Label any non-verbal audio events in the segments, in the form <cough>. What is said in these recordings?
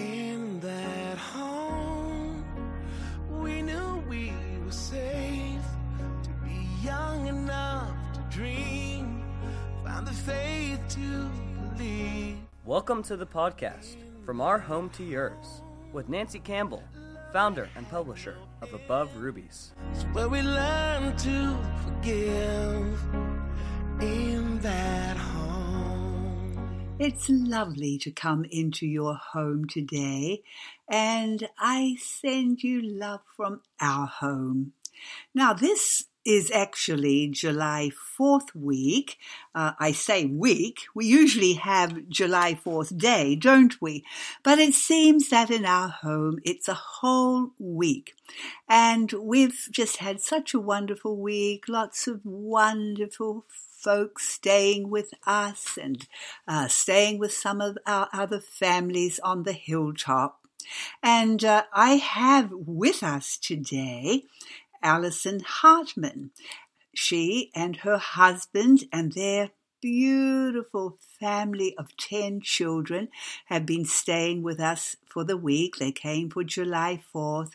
In that home, we knew we were safe to be young enough to dream, find the faith to believe. Welcome to the podcast, From Our Home to Yours, with Nancy Campbell, founder and publisher of Above Rubies. It's where we learn to forgive. In that home. It's lovely to come into your home today, and I send you love from our home. Now, this is actually July 4th week. Uh, I say week. We usually have July 4th day, don't we? But it seems that in our home it's a whole week. And we've just had such a wonderful week, lots of wonderful folks staying with us and uh, staying with some of our other families on the hilltop. And uh, I have with us today Alison Hartman. She and her husband and their beautiful family of 10 children have been staying with us for the week. They came for July 4th.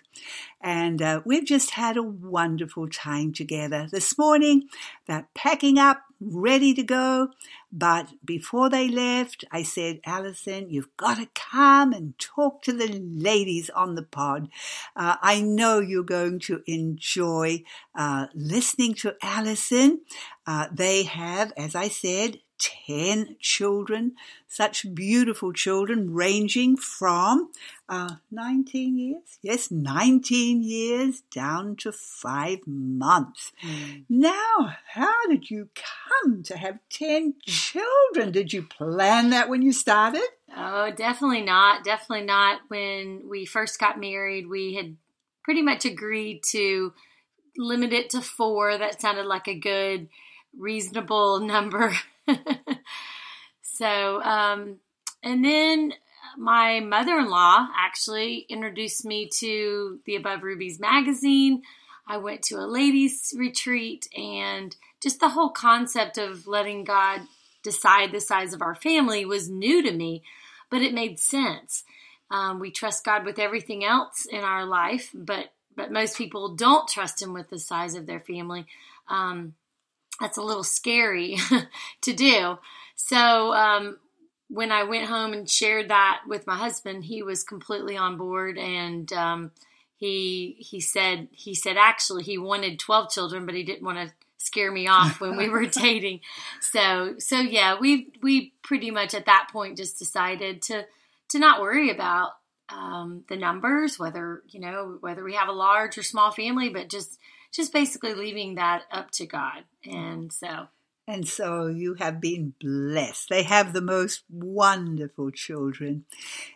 And uh, we've just had a wonderful time together. This morning, they're packing up, ready to go. But before they left, I said, Alison, you've got to come and talk to the ladies on the pod. Uh, I know you're going to enjoy uh, listening to Alison. Uh, they have, as I said, 10 children, such beautiful children, ranging from uh, 19 years, yes, 19 years down to five months. Mm. Now, how did you come to have 10 children? Did you plan that when you started? Oh, definitely not. Definitely not. When we first got married, we had pretty much agreed to limit it to four. That sounded like a good, reasonable <laughs> number. <laughs> so, um, and then my mother in law actually introduced me to the Above Rubies magazine. I went to a ladies' retreat, and just the whole concept of letting God decide the size of our family was new to me, but it made sense. Um, we trust God with everything else in our life, but but most people don't trust Him with the size of their family. Um, that's a little scary <laughs> to do. So um, when I went home and shared that with my husband, he was completely on board, and um, he he said he said actually he wanted twelve children, but he didn't want to scare me off when we were <laughs> dating. So so yeah, we we pretty much at that point just decided to to not worry about um, the numbers, whether you know whether we have a large or small family, but just just basically leaving that up to God. And so and so you have been blessed. They have the most wonderful children.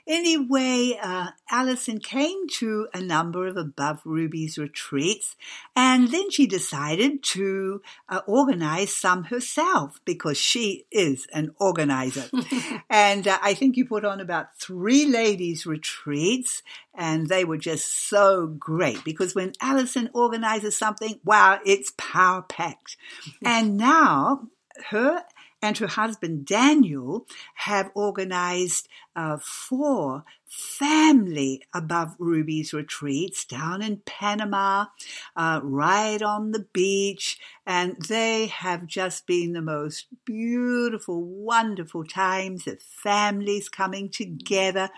Anyway, uh, Alison came to a number of Above Rubies retreats and then she decided to uh, organize some herself because she is an organizer. <laughs> and uh, I think you put on about three ladies' retreats and they were just so great because when Alison organizes something, wow, it's power packed. <laughs> and now her and her husband Daniel have organized uh, four family above Rubies retreats down in Panama, uh, right on the beach, and they have just been the most beautiful, wonderful times of families coming together.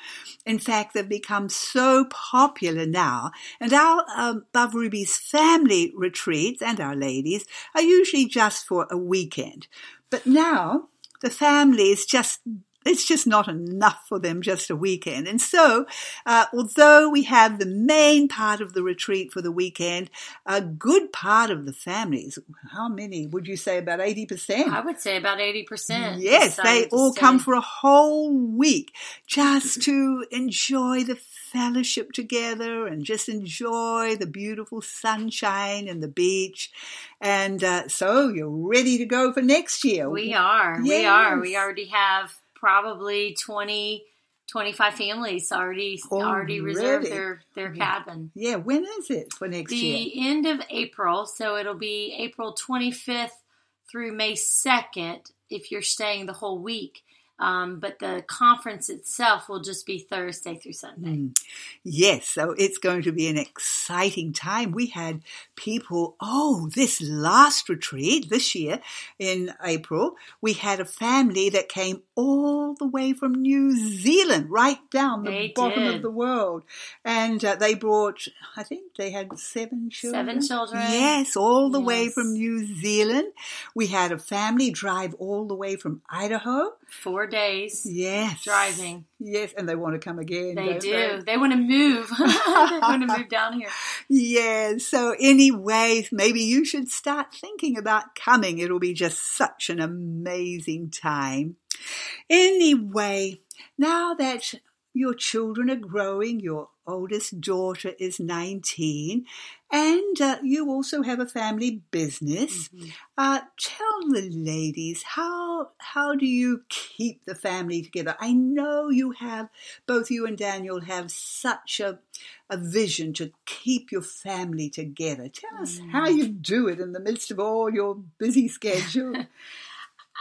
In fact, they've become so popular now, and our um, Above Rubies family retreats and our ladies are usually just for a weekend. But now the families just it's just not enough for them just a weekend. And so, uh, although we have the main part of the retreat for the weekend, a good part of the families, how many would you say about 80%? I would say about 80%. Yes, they all come for a whole week just <laughs> to enjoy the fellowship together and just enjoy the beautiful sunshine and the beach. And uh, so you're ready to go for next year. We are. Yes. We are. We already have probably 20, 25 families already already, already reserved their their cabin. Yeah, when is it for next the year? The end of April, so it'll be April 25th through May 2nd if you're staying the whole week. Um, but the conference itself will just be Thursday through Sunday. Mm. Yes, so it's going to be an exciting time. We had people, oh, this last retreat this year in April, we had a family that came all the way from New Zealand, right down the They bottom did. of the world. And uh, they brought, I think they had seven children. Seven children. Yes, all the way from New Zealand. We had a family drive all the way from Idaho. Four days Yes. driving. Yes, and they want to come again. They do. They want to move. <laughs> they want to move down here. Yeah, so anyway, maybe you should start thinking about coming. It'll be just such an amazing time. Anyway, now that your children are growing, your oldest daughter is 19, and uh, you also have a family business. Uh, tell the ladies how how do you keep the family together? I know you have both you and Daniel have such a a vision to keep your family together. Tell us how you do it in the midst of all your busy <laughs> schedule.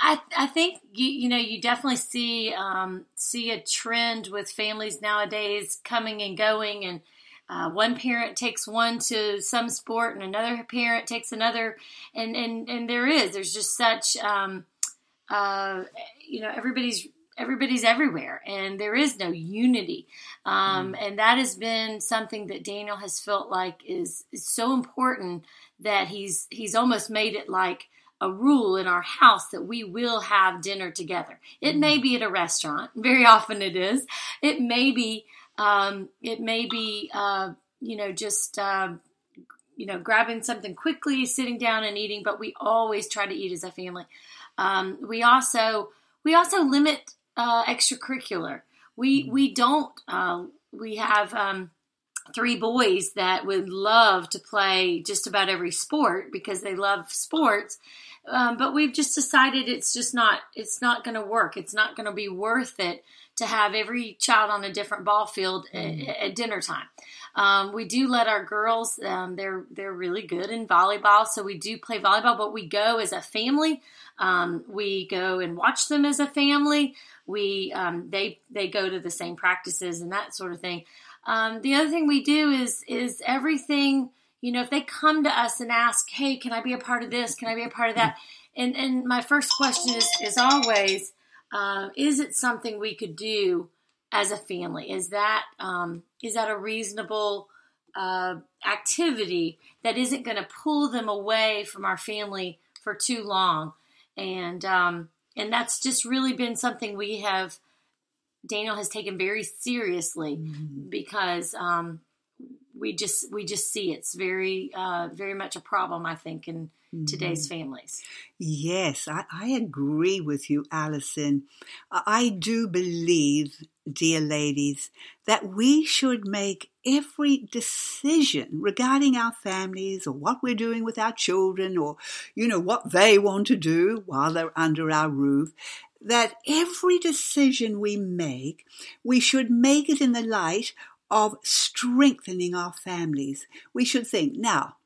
I, I think you you know you definitely see um, see a trend with families nowadays coming and going, and uh, one parent takes one to some sport, and another parent takes another, and and and there is there's just such um, uh, you know everybody's everybody's everywhere, and there is no unity, um, and that has been something that Daniel has felt like is, is so important that he's he's almost made it like a rule in our house that we will have dinner together. It may be at a restaurant. <laughs> Very often it is. It may be. Um, it may be. Uh, you know, just. Uh, you know, grabbing something quickly, sitting down and eating, but we always try to eat as a family. Um, we also we also limit uh, extracurricular. We we don't. Uh, we have um, three boys that would love to play just about every sport because they love sports. Um, but we've just decided it's just not it's not going to work. It's not going to be worth it to have every child on a different ball field at, at dinner time. Um, we do let our girls; um, they're they're really good in volleyball, so we do play volleyball. But we go as a family. Um, we go and watch them as a family. We um, they they go to the same practices and that sort of thing. Um, the other thing we do is is everything. You know, if they come to us and ask, "Hey, can I be a part of this? Can I be a part of that?" And and my first question is is always, uh, "Is it something we could do as a family? Is that um, is that a reasonable uh, activity that isn't going to pull them away from our family for too long?" And um, and that's just really been something we have. Daniel has taken very seriously because um, we just we just see it's very uh, very much a problem I think in today's families. Yes, I, I agree with you, Alison. I I do believe, dear ladies, that we should make every decision regarding our families or what we're doing with our children or, you know, what they want to do while they're under our roof. That every decision we make, we should make it in the light of strengthening our families. We should think, now,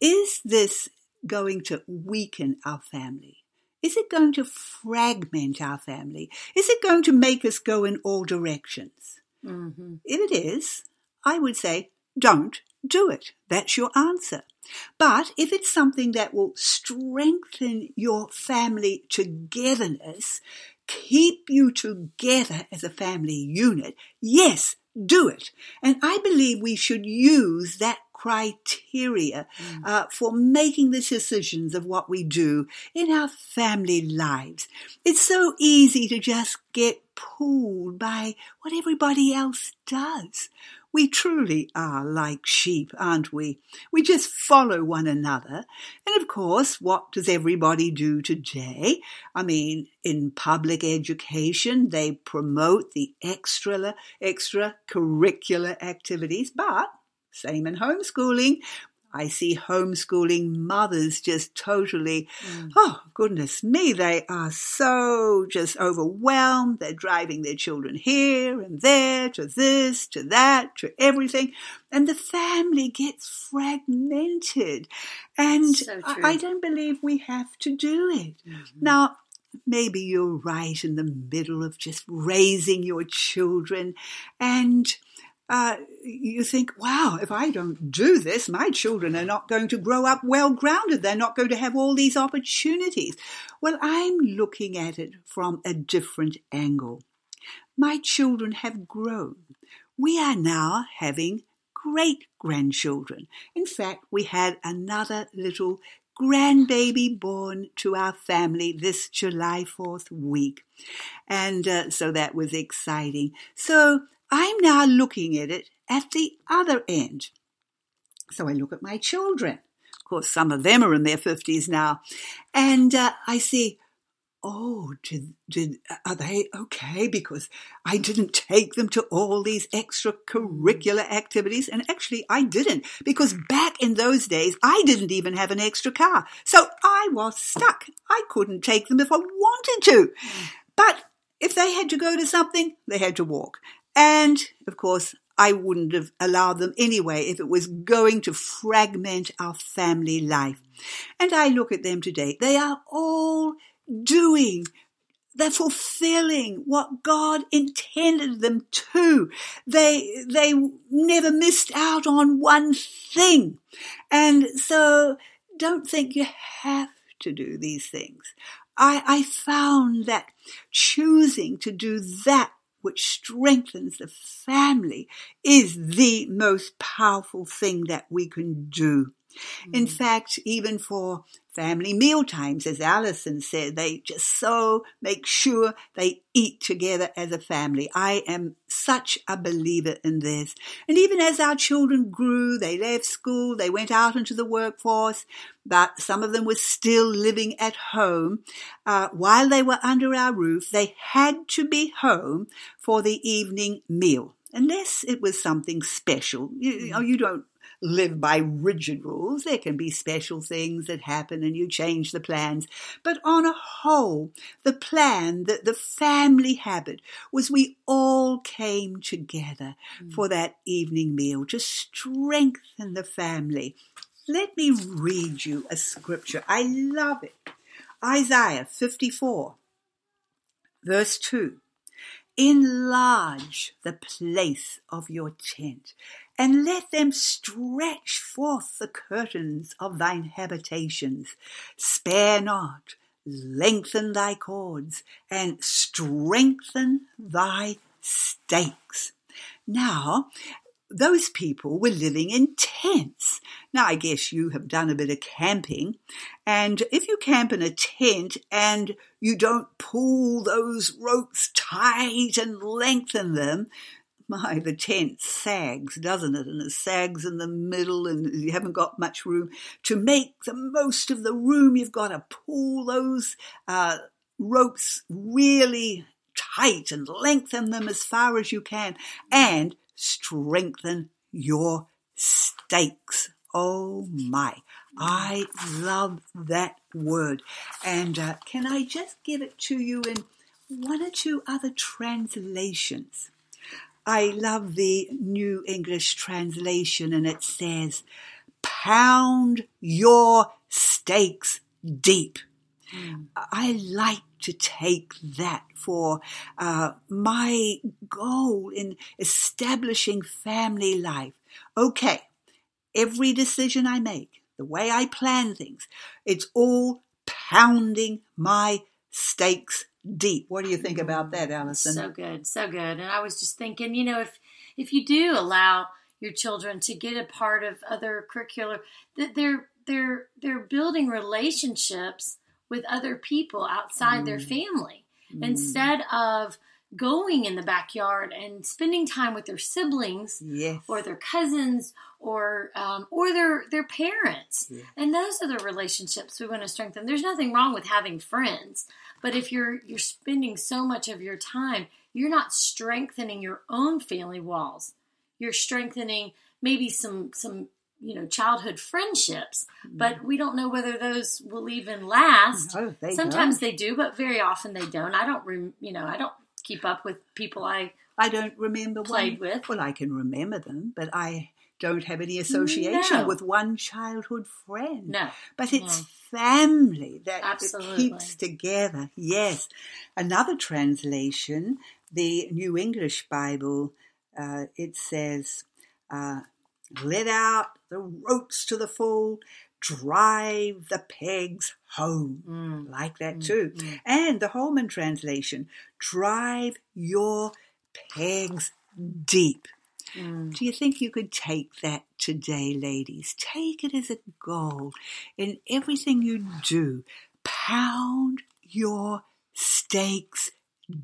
is this going to weaken our family? Is it going to fragment our family? Is it going to make us go in all directions? Mm-hmm. If it is, I would say, don't do it. That's your answer. But if it's something that will strengthen your family togetherness, keep you together as a family unit, yes, do it. And I believe we should use that criteria uh, for making the decisions of what we do in our family lives. It's so easy to just get pulled by what everybody else does. We truly are like sheep, aren't we? We just follow one another. And of course, what does everybody do today? I mean, in public education, they promote the extra, extracurricular activities, but same in homeschooling. I see homeschooling mothers just totally, mm. oh goodness me, they are so just overwhelmed. They're driving their children here and there to this, to that, to everything. And the family gets fragmented. And So I. I don't believe we have to do it. Mm-hmm. Now, maybe you're right in the middle of just raising your children and uh, you think, wow, if I don't do this, my children are not going to grow up well grounded. They're not going to have all these opportunities. Well, I'm looking at it from a different angle. My children have grown. We are now having great grandchildren. In fact, we had another little grandbaby born to our family this July 4th week. And uh, so that was exciting. So I'm now looking at it at the other end. So I look at my children. Of course, some of them are in their 50s now. And uh, I see, oh, did, did, are they okay? Because I didn't take them to all these extracurricular activities. And actually, I didn't because back in those days, I didn't even have an extra car. So I was stuck. I couldn't take them if I wanted to. But if they had to go to something, they had to walk. And of course, I wouldn't have allowed them anyway if it was going to fragment our family life. And I look at them today. They are all doing they're fulfilling what God intended them to. They, they never missed out on one thing. And so don't think you have to do these things. I, I found that choosing to do that which strengthens the family is the most powerful thing that we can do. In fact, even for family meal times, as Allison said, they just so make sure they eat together as a family. I am such a believer in this. And even as our children grew, they left school, they went out into the workforce, but some of them were still living at home. Uh, while they were under our roof, they had to be home for the evening meal unless it was something special. You, you, know, you don't live by rigid rules. There can be special things that happen and you change the plans. But on a whole, the plan, the, the family habit was we all came together mm. for that evening meal to strengthen the family. Let me read you a scripture. I love it. Isaiah 54, verse 2. Enlarge the place of your tent and let them stretch forth the curtains of thine habitations. Spare not, lengthen thy cords, and strengthen thy stakes. Now, those people were living in tents. Now, I guess you have done a bit of camping, and if you camp in a tent and you don't pull those ropes tight and lengthen them, my, the tent sags, doesn't it? And it sags in the middle, and you haven't got much room. To make the most of the room, you've got to pull those uh, ropes really tight and lengthen them as far as you can, and strengthen your stakes. Oh my. I love that word. And uh, can I just give it to you in one or two other translations? I love the New English translation, and it says, Pound your stakes deep. Mm. I like to take that for uh, my goal in establishing family life. Okay, every decision I make, the way I plan things, it's all pounding my stakes deep. What do you think about that, Allison? So good, so good. And I was just thinking, you know, if if you do allow your children to get a part of other curricular, that they're they're they're building relationships with other people outside mm. their family mm. instead of going in the backyard and spending time with their siblings yes. or their cousins or um, or their their parents yeah. and those are the relationships we want to strengthen there's nothing wrong with having friends but if you're you're spending so much of your time, you're not strengthening your own family walls. You're strengthening maybe some some you know childhood friendships, mm-hmm. but we don't know whether those will even last. No, they Sometimes don't. they do, but very often they don't. I don't, rem- you know, I don't keep up with people I I don't remember played one. with. Well, I can remember them, but I don't have any association No. with one childhood friend. No. But it's No. Family that, Absolutely. keeps together. Yes. Another translation, the New English Bible, uh, it says, uh, let out the ropes to the full, drive the pegs home. Mm. Like that too. And the Holman translation, drive your pegs deep. Mm. Do you think you could take that today, ladies? Take it as a goal in everything you do. Pound your stakes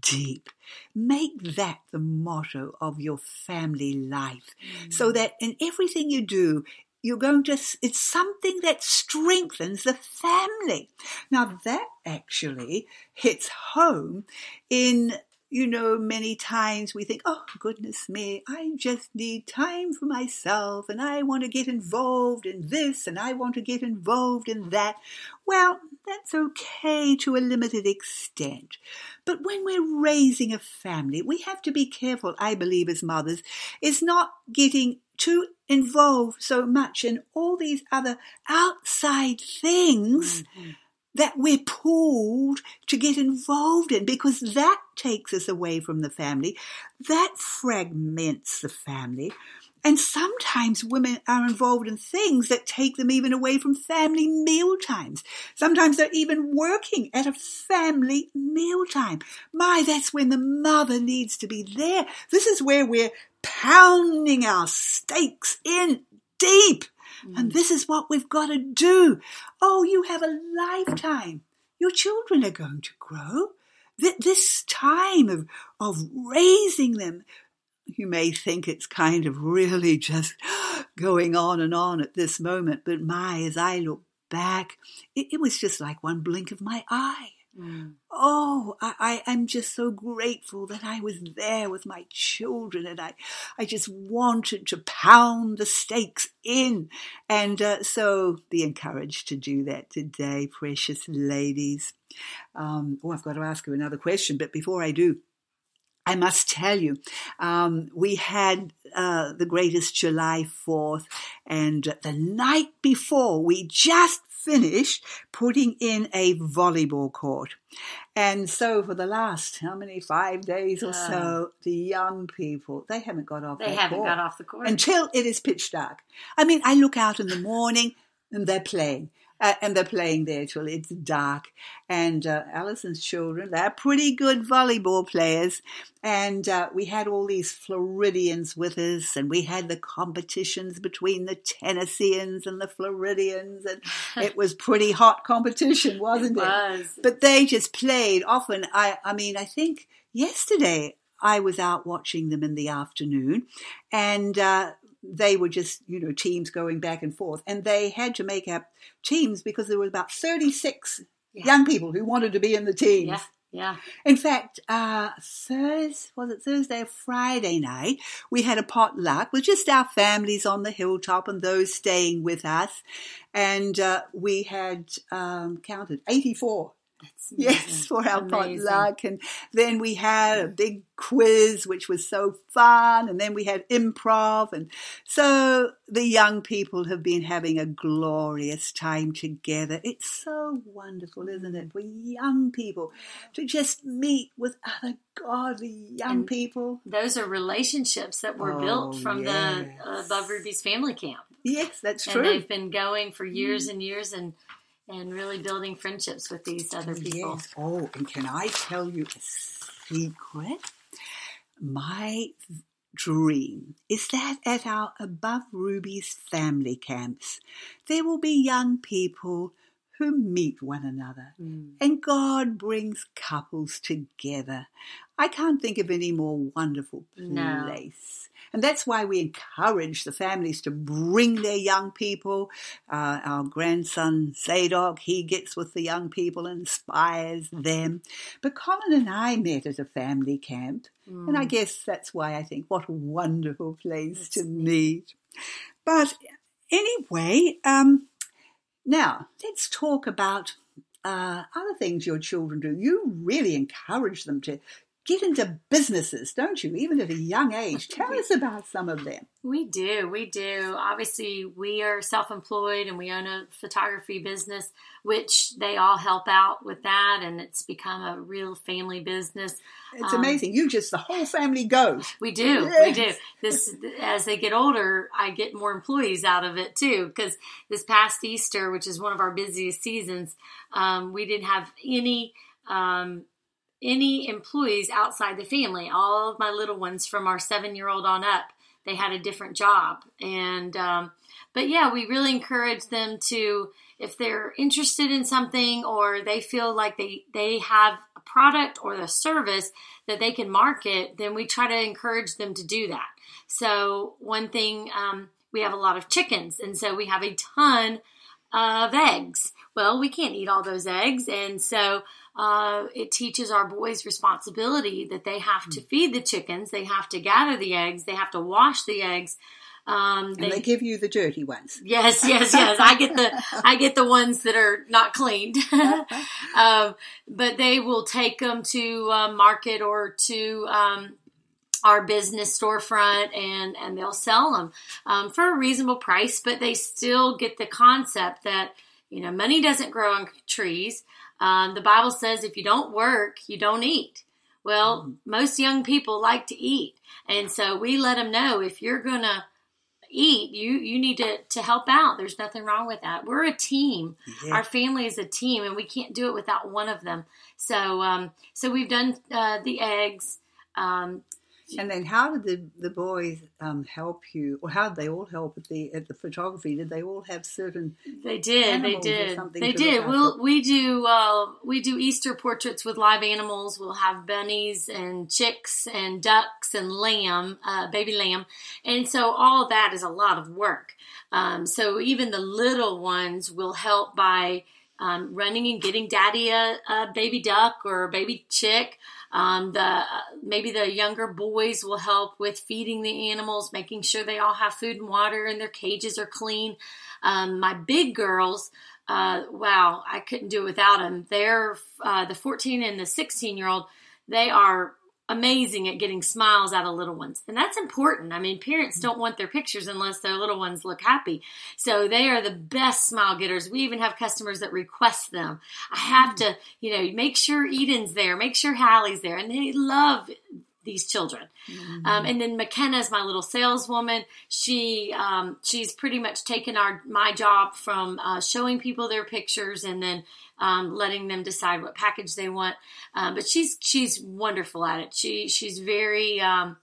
deep. Make that the motto of your family life so that in everything you do, you're going to, it's something that strengthens the family. Now that actually hits home in you know, many times we think, oh, goodness me, I just need time for myself and I want to get involved in this and I want to get involved in that. Well, that's okay to a limited extent. But when we're raising a family, we have to be careful, I believe, as mothers, is not getting too involved so much in all these other outside things mm-hmm. That we're pulled to get involved in because that takes us away from the family. That fragments the family. And sometimes women are involved in things that take them even away from family meal times. Sometimes they're even working at a family meal time. My, that's when the mother needs to be there. This is where we're pounding our stakes in deep. And mm. this is what we've got to do. Oh, you have a lifetime. Your children are going to grow. Th- This time of, of raising them, you may think it's kind of really just <gasps> going on and on at this moment, but my, as I look back, it, it was just like one blink of my eye. Mm. Oh, I, I, I'm just so grateful that I was there with my children and I, I just wanted to pound the stakes in. And uh, so be encouraged to do that today, precious ladies. Um, oh, I've got to ask you another question, but before I do, I must tell you, um, we had uh, the greatest July 4th, and the night before, we just finished putting in a volleyball court. And so, for the last, how many, five days or so, the young people, they haven't got off They haven't court got off the court. until it is pitch dark. I mean, I look out in the morning and they're playing. Uh, and they're playing there till it's dark. And uh, Alison's children, they're pretty good volleyball players. And uh, we had all these Floridians with us, and we had the competitions between the Tennesseans and the Floridians. And <laughs> it was pretty hot competition, wasn't it? was. But they just played often. I, I mean, I think yesterday I was out watching them in the afternoon, and uh, they were just, you know, teams going back and forth, and they had to make up teams because there were about thirty-six Yeah. young people who wanted to be in the teams. Yeah, yeah. In fact, uh, Thursday, was it Thursday or Friday night, we had a potluck with just our families on the hilltop and those staying with us. And uh, we had um, counted 84 That's Yes, for our Amazing. potluck. And then we had a big quiz, which was so fun. And then we had improv. And so the young people have been having a glorious time together. It's so wonderful, isn't it? For young people to just meet with other godly young And people. Those are relationships that were Oh, built from the yes. uh, Above Rubies family camp. Yes, that's and true. they've been going for years and years and and really building friendships with these other people. Yes. Oh, and can I tell you a secret? My dream is that at our Above Rubies family camps, there will be young people who meet one another Mm. and God brings couples together. I can't think of any more wonderful No. And that's why we encourage the families to bring their young people. Uh, our grandson Zadok, he gets with the young people and inspires them. But Colin and I met at a family camp, and I guess that's why I think what a wonderful place to meet. But anyway, um, now let's talk about uh, other things your children do. You really encourage them to get into businesses, don't you? Even at a young age. <laughs> Tell us about some of them. We do, we do. Obviously, we are self employed and we own a photography business, which they all help out with that, and it's become a real family business. It's um, amazing. You just, the whole family goes. We do, yes. we do. This, as they get older, I get more employees out of it too, because this past Easter, which is one of our busiest seasons, um, we didn't have any. Um, any employees outside the family. All of my little ones from our seven year old on up, they had a different job. And, um, but yeah, we really encourage them to, if they're interested in something or they feel like they, they have a product or a service that they can market, then we try to encourage them to do that. So, one thing, um, we have a lot of chickens, and so we have a ton of eggs. Well, we can't eat all those eggs, and so uh, it teaches our boys responsibility that they have to mm. feed the chickens, they have to gather the eggs, they have to wash the eggs. Um, they, and they give you the dirty ones. <laughs> Yes, yes, yes. I get the I get the ones that are not cleaned, <laughs> um, but they will take them to uh, market or to um, our business storefront and and they'll sell them um, for a reasonable price. But they still get the concept that you know money doesn't grow on trees. Um, the Bible says if you don't work, you don't eat. Well, mm most young people like to eat. And so we let them know if you're going to eat, you, you need to, to help out. There's nothing wrong with that. We're a team. Yeah. Our family is a team and we can't do it without one of them. So, um, so we've done, uh, the eggs, um, and then, how did the the boys um, help you, or how did they all help at the at the photography? Did they all have certain? They did. They did. They did. We'll we do uh, we do Easter portraits with live animals. We'll have bunnies and chicks and ducks and lamb, uh, baby lamb, and so all that is a lot of work. Um, so even the little ones will help by um, running and getting daddy a, a, baby duck or a baby chick. Um, the uh, maybe the younger boys will help with feeding the animals, making sure they all have food and water and their cages are clean. Um, my big girls, uh, wow, I couldn't do it without them. They're uh, the 14 and the 16 year old. They are amazing at getting smiles out of little ones. And that's important. I mean, parents don't want their pictures unless their little ones look happy. So they are the best smile getters. We even have customers that request them. I have to, you know, make sure Eden's there, make sure Hallie's there. And they love these children. Mm-hmm. Um, and then McKenna is my little saleswoman. She um, she's pretty much taken our my job from uh, showing people their pictures and then um, letting them decide what package they want. Uh, but she's she's wonderful at it. She she's very um,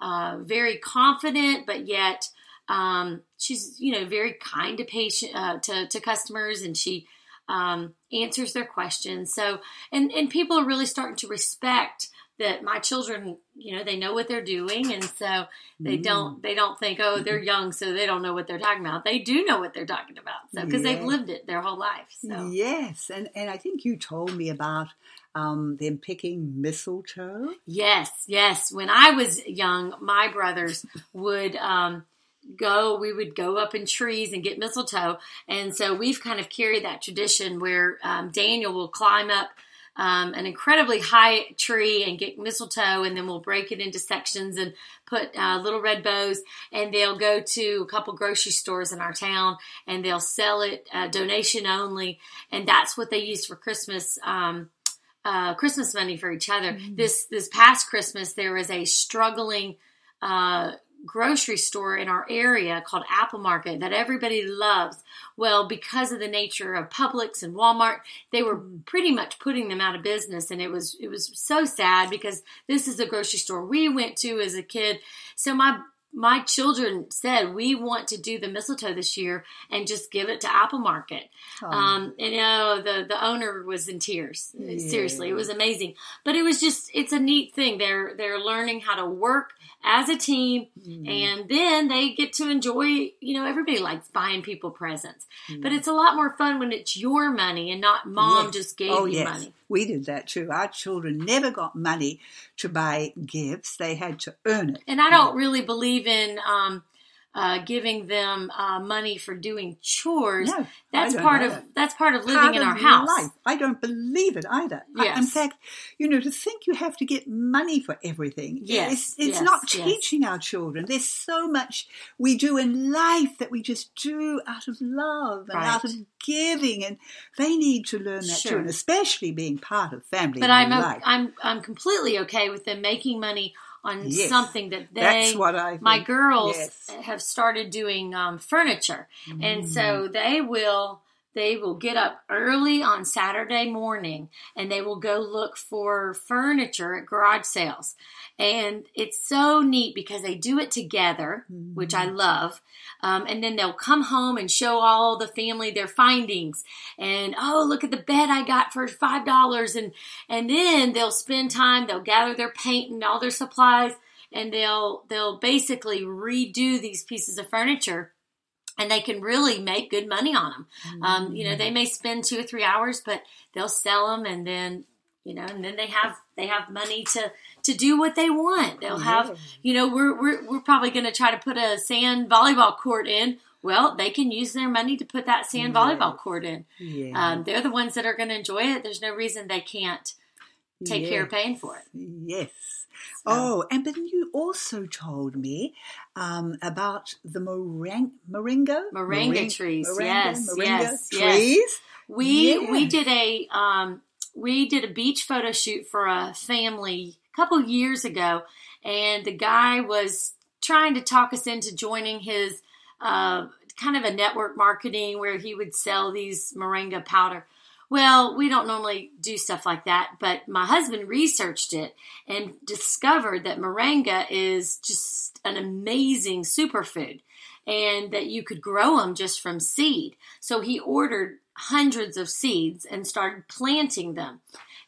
uh, very confident, but yet um, she's you know very kind to patient uh, to to customers, and she um, answers their questions. So and and people are really starting to respect that my children, you know, they know what they're doing, and so they mm. don't they don't think, oh, they're young, so they don't know what they're talking about. They do know what they're talking about, so because they've lived it their whole life. So yes, and and I think you told me about um, them picking mistletoe. Yes, yes. When I was young, my brothers would. Um, go we would go up in trees and get mistletoe and so we've kind of carried that tradition where um, daniel will climb up um, an incredibly high tree and get mistletoe, and then we'll break it into sections and put uh, little red bows. And they'll go to a couple grocery stores in our town and they'll sell it uh, donation only, and that's what they use for Christmas. Um, uh, Christmas money for each other. Mm-hmm. This this past Christmas, there was a struggling uh, grocery store in our area called Apple Market that everybody loves. Well, because of the nature of Publix and Walmart, they were pretty much putting them out of business and it was it was so sad because this is a grocery store we went to as a kid. So my my children said we want to do the mistletoe this year and just give it to Apple Market. Oh. Um, and you know, the the owner was in tears. Yeah. Seriously, it was amazing. But it was just it's a neat thing. They're they're learning how to work as a team, mm. and then they get to enjoy. You know, everybody likes buying people presents, mm. but it's a lot more fun when it's your money and not mom yes. just gave oh, you yes. money. We did that too. Our children never got money to buy gifts; they had to earn it. And I don't really believe in um, uh, giving them uh, money for doing chores. No, that's part of that. that's part of living Part in of our house. life. I don't believe it either. I- in fact, you know, to think you have to get money for everything. Yes, It's, it's yes, not yes. teaching our children. There's so much we do in life that we just do out of love and Right. out of giving, and they need to learn that too, and especially being part of family But I'm life. I'm I'm completely okay with them making money on Yes. something that they That's what I my girls Yes. have started doing um, furniture, and Mm. so they will they will get up early on Saturday morning and they will go look for furniture at garage sales, and it's so neat because they do it together, which Mm-hmm. I love. Um, and then they'll come home and show all the family their findings, and oh, look at the bed I got for five dollars, and and then they'll spend time. They'll gather their paint and all their supplies, and they'll they'll basically redo these pieces of furniture and they can really make good money on them. Um, you know, they may spend two or three hours, but they'll sell them, and then you know, and then they have they have money to to do what they want. They'll have, you know, we're we're we're probably going to try to put a sand volleyball court in. Well, they can use their money to put that sand volleyball court in. Yeah. Um, they're the ones that are going to enjoy it. There's no reason they can't take care of paying for it. Yes. Oh, and but you also told me um, about the moring- moringa Moringa Moring- trees. moringa- Yes, moringa yes, yes. trees. We we Yes. did a um, we did a beach photo shoot for a family a couple years ago, and the guy was trying to talk us into joining his uh, kind of a network marketing where he would sell these moringa powder. Well, we don't normally do stuff like that, but my husband researched it and discovered that moringa is just an amazing superfood and that you could grow them just from seed. So he ordered hundreds of seeds and started planting them.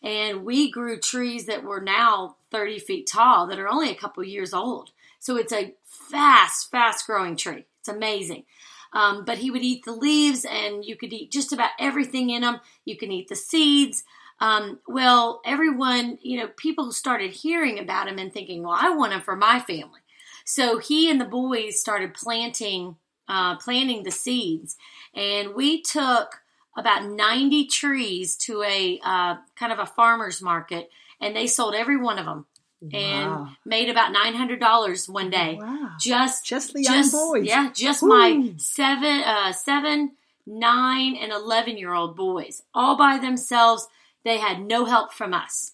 And we grew trees that were now 30 feet tall that are only a couple years old. So it's a fast, fast growing tree. It's amazing. Um, but he would eat the leaves, and you could eat just about everything in them. You can eat the seeds. Um, well, everyone, you know, people started hearing about him and thinking, well, I want him for my family. So he and the boys started planting, uh, planting the seeds, and we took about 90 trees to a uh, kind of a farmer's market, and they sold every one of them and Wow. made about $900 one day. Wow. Just Just the young boys. Yeah, just Ooh. my seven, uh, seven, nine, and eleven year old boys, all by themselves. They had no help from us.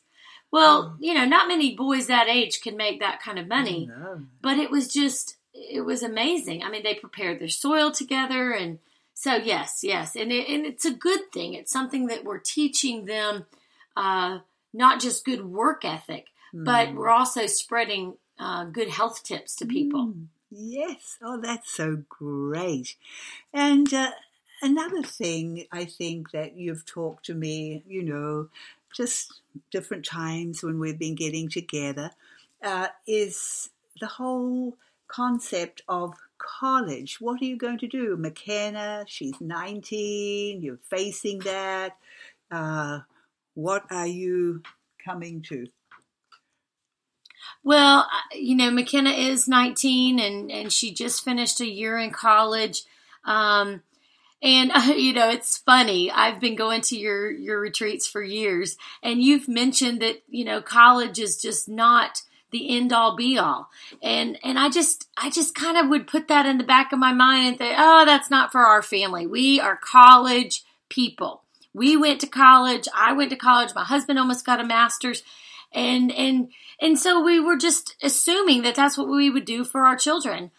Well, you know, not many boys that age can make that kind of money, but it was just, it was amazing. I mean, they prepared their soil together, and so yes, yes, and it, and it's a good thing. It's something that we're teaching them, uh, not just good work ethic, but we're also spreading uh, good health tips to people. Mm, yes. Oh, that's so great. And uh, another thing I think that you've talked to me, you know, just different times when we've been getting together, uh, is the whole concept of college. What are you going to do? McKenna, she's 19, you're facing that. Uh, what are you coming to? Well, you know, McKenna is 19 and, and she just finished a year in college. Um, and uh, <laughs> you know, it's funny. I've been going to your your retreats for years, and you've mentioned that you know college is just not the end all be all. And and I just I just kind of would put that in the back of my mind and think, oh, that's not for our family. We are college people. We went to college. I went to college. My husband almost got a master's, and and and so we were just assuming that that's what we would do for our children.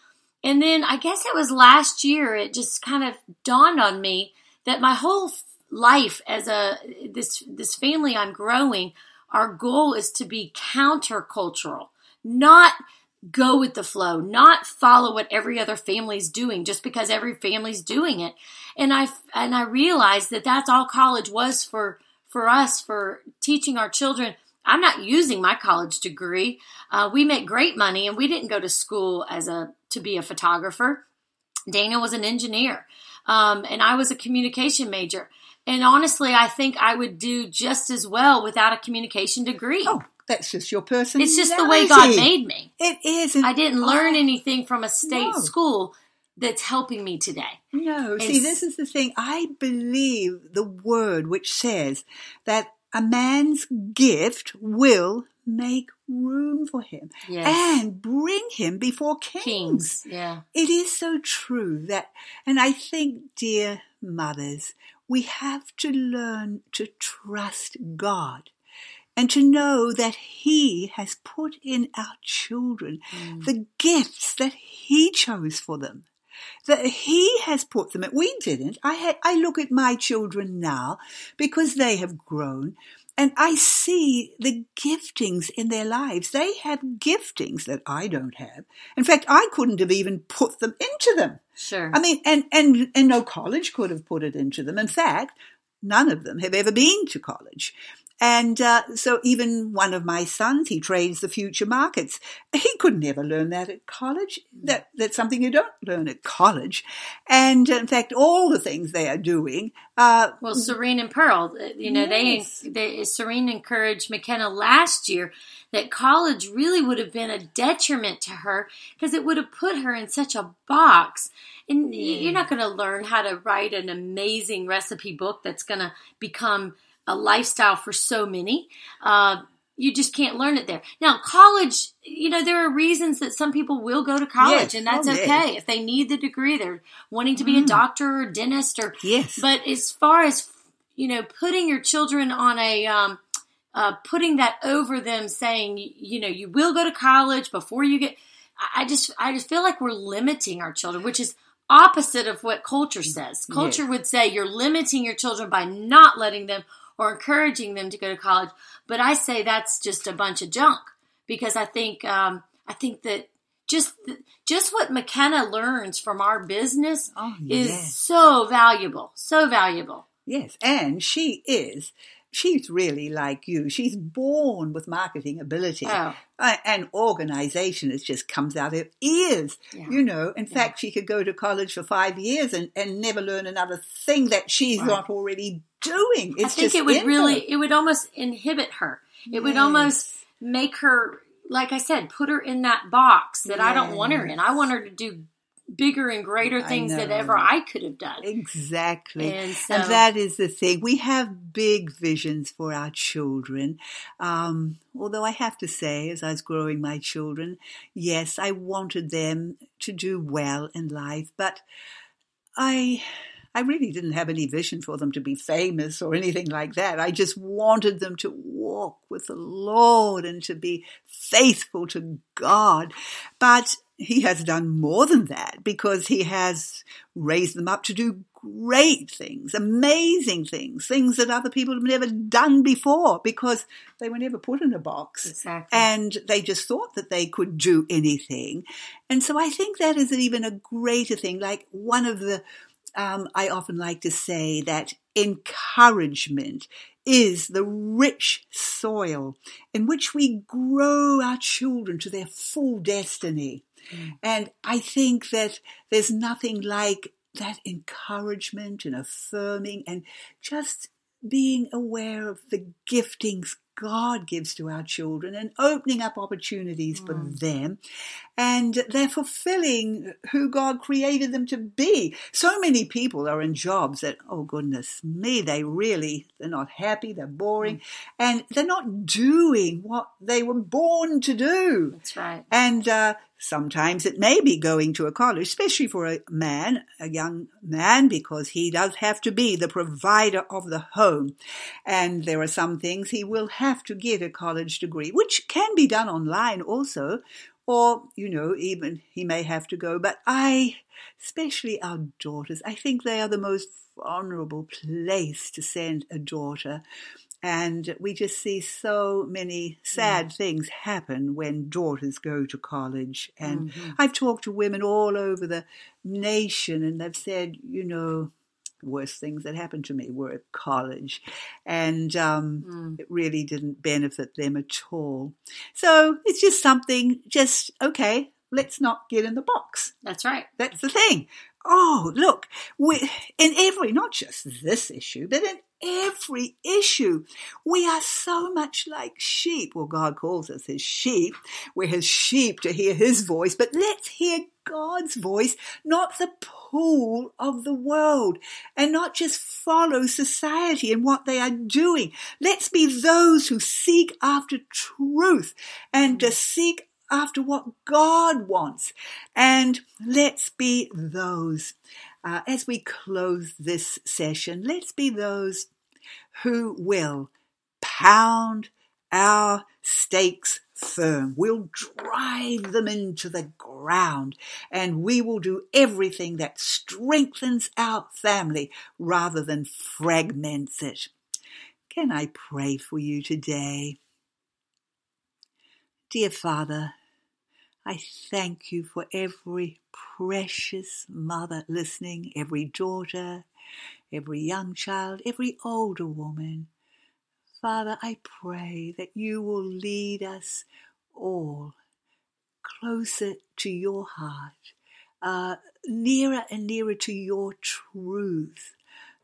And then I guess it was last year it just kind of dawned on me that my whole life as a this this family I'm growing, our goal is to be countercultural, not go with the flow, not follow what every other family's doing just because every family's doing it. And I and I realized that that's all college was for for us for teaching our children. I'm not using my college degree. Uh, we make great money, and we didn't go to school as a to be a photographer. Dana was an engineer, um, and I was a communication major. And honestly, I think I would do just as well without a communication degree. Oh, that's just your personality. it's just the way God made me. It is. I didn't learn anything from a state No. school, that's helping me today. No, see, this is the thing. I believe the word which says that a man's gift will make room for him Yes. and bring him before kings. Kings. Yeah. It is so true that, and I think, dear mothers, we have to learn to trust God and to know that He has put in our children mm. the gifts that He chose for them. That He has put them, at. we didn't. I had, I look at my children now because they have grown and I see the giftings in their lives. They have giftings that I don't have. In fact, I couldn't have even put them into them. Sure. I mean, and, and, and no college could have put it into them. In fact, none of them have ever been to college. And uh, so even one of my sons, he trades the future markets. He could never learn that at college. That that's something you don't learn at college. And in fact, all the things they are doing, uh, Well, Serene and Pearl, uh, you know, Yes. they, they Serene encouraged McKenna last year that college really would have been a detriment to her because it would have put her in such a box. And y you're not going to learn how to write an amazing recipe book that's going to become a lifestyle for so many. Uh, you just can't learn it there. Now, college, you know, there are reasons that some people will go to college, Yes. and that's Oh, yes. okay. If they need the degree, they're wanting to be a doctor or dentist or yes, but as far as you know, putting your children on a um, uh, putting that over them, saying you know you will go to college before you get. I- I just I just feel like we're limiting our children, which is opposite of what culture says. Culture would say you're limiting your children by not letting them or encouraging them to go to college. But I say that's just a bunch of junk because I think um, I think that just just what McKenna learns from our business Oh, is yes. so valuable, so valuable. yes, and she is. She's really like you. She's born with marketing ability. Oh. Uh, and organization it just comes out of ears Yeah. you know in fact she could go to college for five years and, and never learn another thing that she's Right. not already doing it's I think it would really, her. it would almost inhibit her. It would almost make her, like I said, put her in that box that I don't want her in. I want her to do bigger and greater things than ever I could have done. Exactly. And And, so- that is the thing. We have big visions for our children. Um, although I have to say, as I was growing my children, yes, I wanted them to do well in life, but I. I really didn't have any vision for them to be famous or anything like that. I just wanted them to walk with the Lord and to be faithful to God. But he has done more than that because he has raised them up to do great things, amazing things, things that other people have never done before because they were never put in a box. Exactly. And they just thought that they could do anything. And so I think that is an even a greater thing. Like one of the, um, I often like to say that encouragement is the rich soil in which we grow our children to their full destiny. And I think that there's nothing like that encouragement and affirming and just being aware of the giftings God gives to our children and opening up opportunities for them. And they're fulfilling who God created them to be. So many people are in jobs that, oh goodness me, they really, they're not happy, they're boring, and they're not doing what they were born to do. That's right. And uh, sometimes it may be going to a college, especially for a man, a young man, because he does have to be the provider of the home. And there are some things he will have to get a college degree, which can be done online also. Or, you know, even he may have to go. But I, especially our daughters, I think they are the most vulnerable place to send a daughter. And we just see so many sad mm. things happen when daughters go to college. And mm-hmm. I've talked to women all over the nation, and they've said, you know, worst things that happened to me were at college. And um, it really didn't benefit them at all. So it's just something, just, okay, let's not get in the box. That's right. That's the thing. Oh, look, we, in every, not just this issue, but in every issue. We are so much like sheep. Well, God calls us his sheep. We're his sheep to hear his voice, but let's hear God's voice, not the pull of the world, and not just follow society and what they are doing. Let's be those who seek after truth and to seek after what God wants. And let's be those, uh, as we close this session, let's be those who will pound our stakes firm. We'll drive them into the ground and we will do everything that strengthens our family rather than fragments it. Can I pray for you today? Dear Father, I thank you for every precious mother listening, every daughter, every young child, every older woman. Father, I pray that you will lead us all closer to your heart, uh, nearer and nearer to your truth.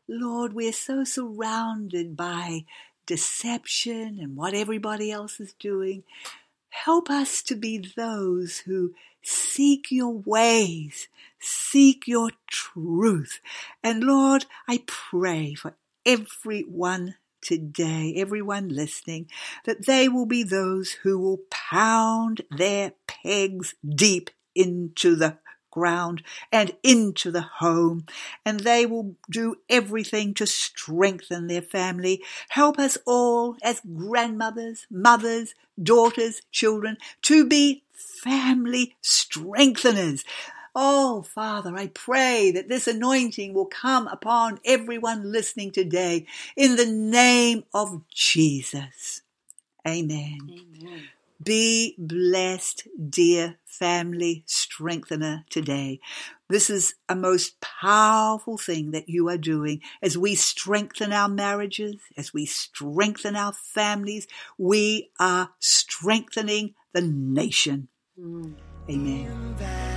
Lord, we're so surrounded by deception and what everybody else is doing. Help us to be those who seek your ways, seek your truth. And Lord, I pray for everyone today, everyone listening, that they will be those who will pound their pegs deep into the ground and into the home, and they will do everything to strengthen their family. Help us all as grandmothers, mothers, daughters, children to be family strengtheners. Oh, Father, I pray that this anointing will come upon everyone listening today in the name of Jesus. Amen. Amen. Be blessed, dear family strengthener today. This is a most powerful thing that you are doing as we strengthen our marriages, as we strengthen our families. We are strengthening the nation. Mm. Amen.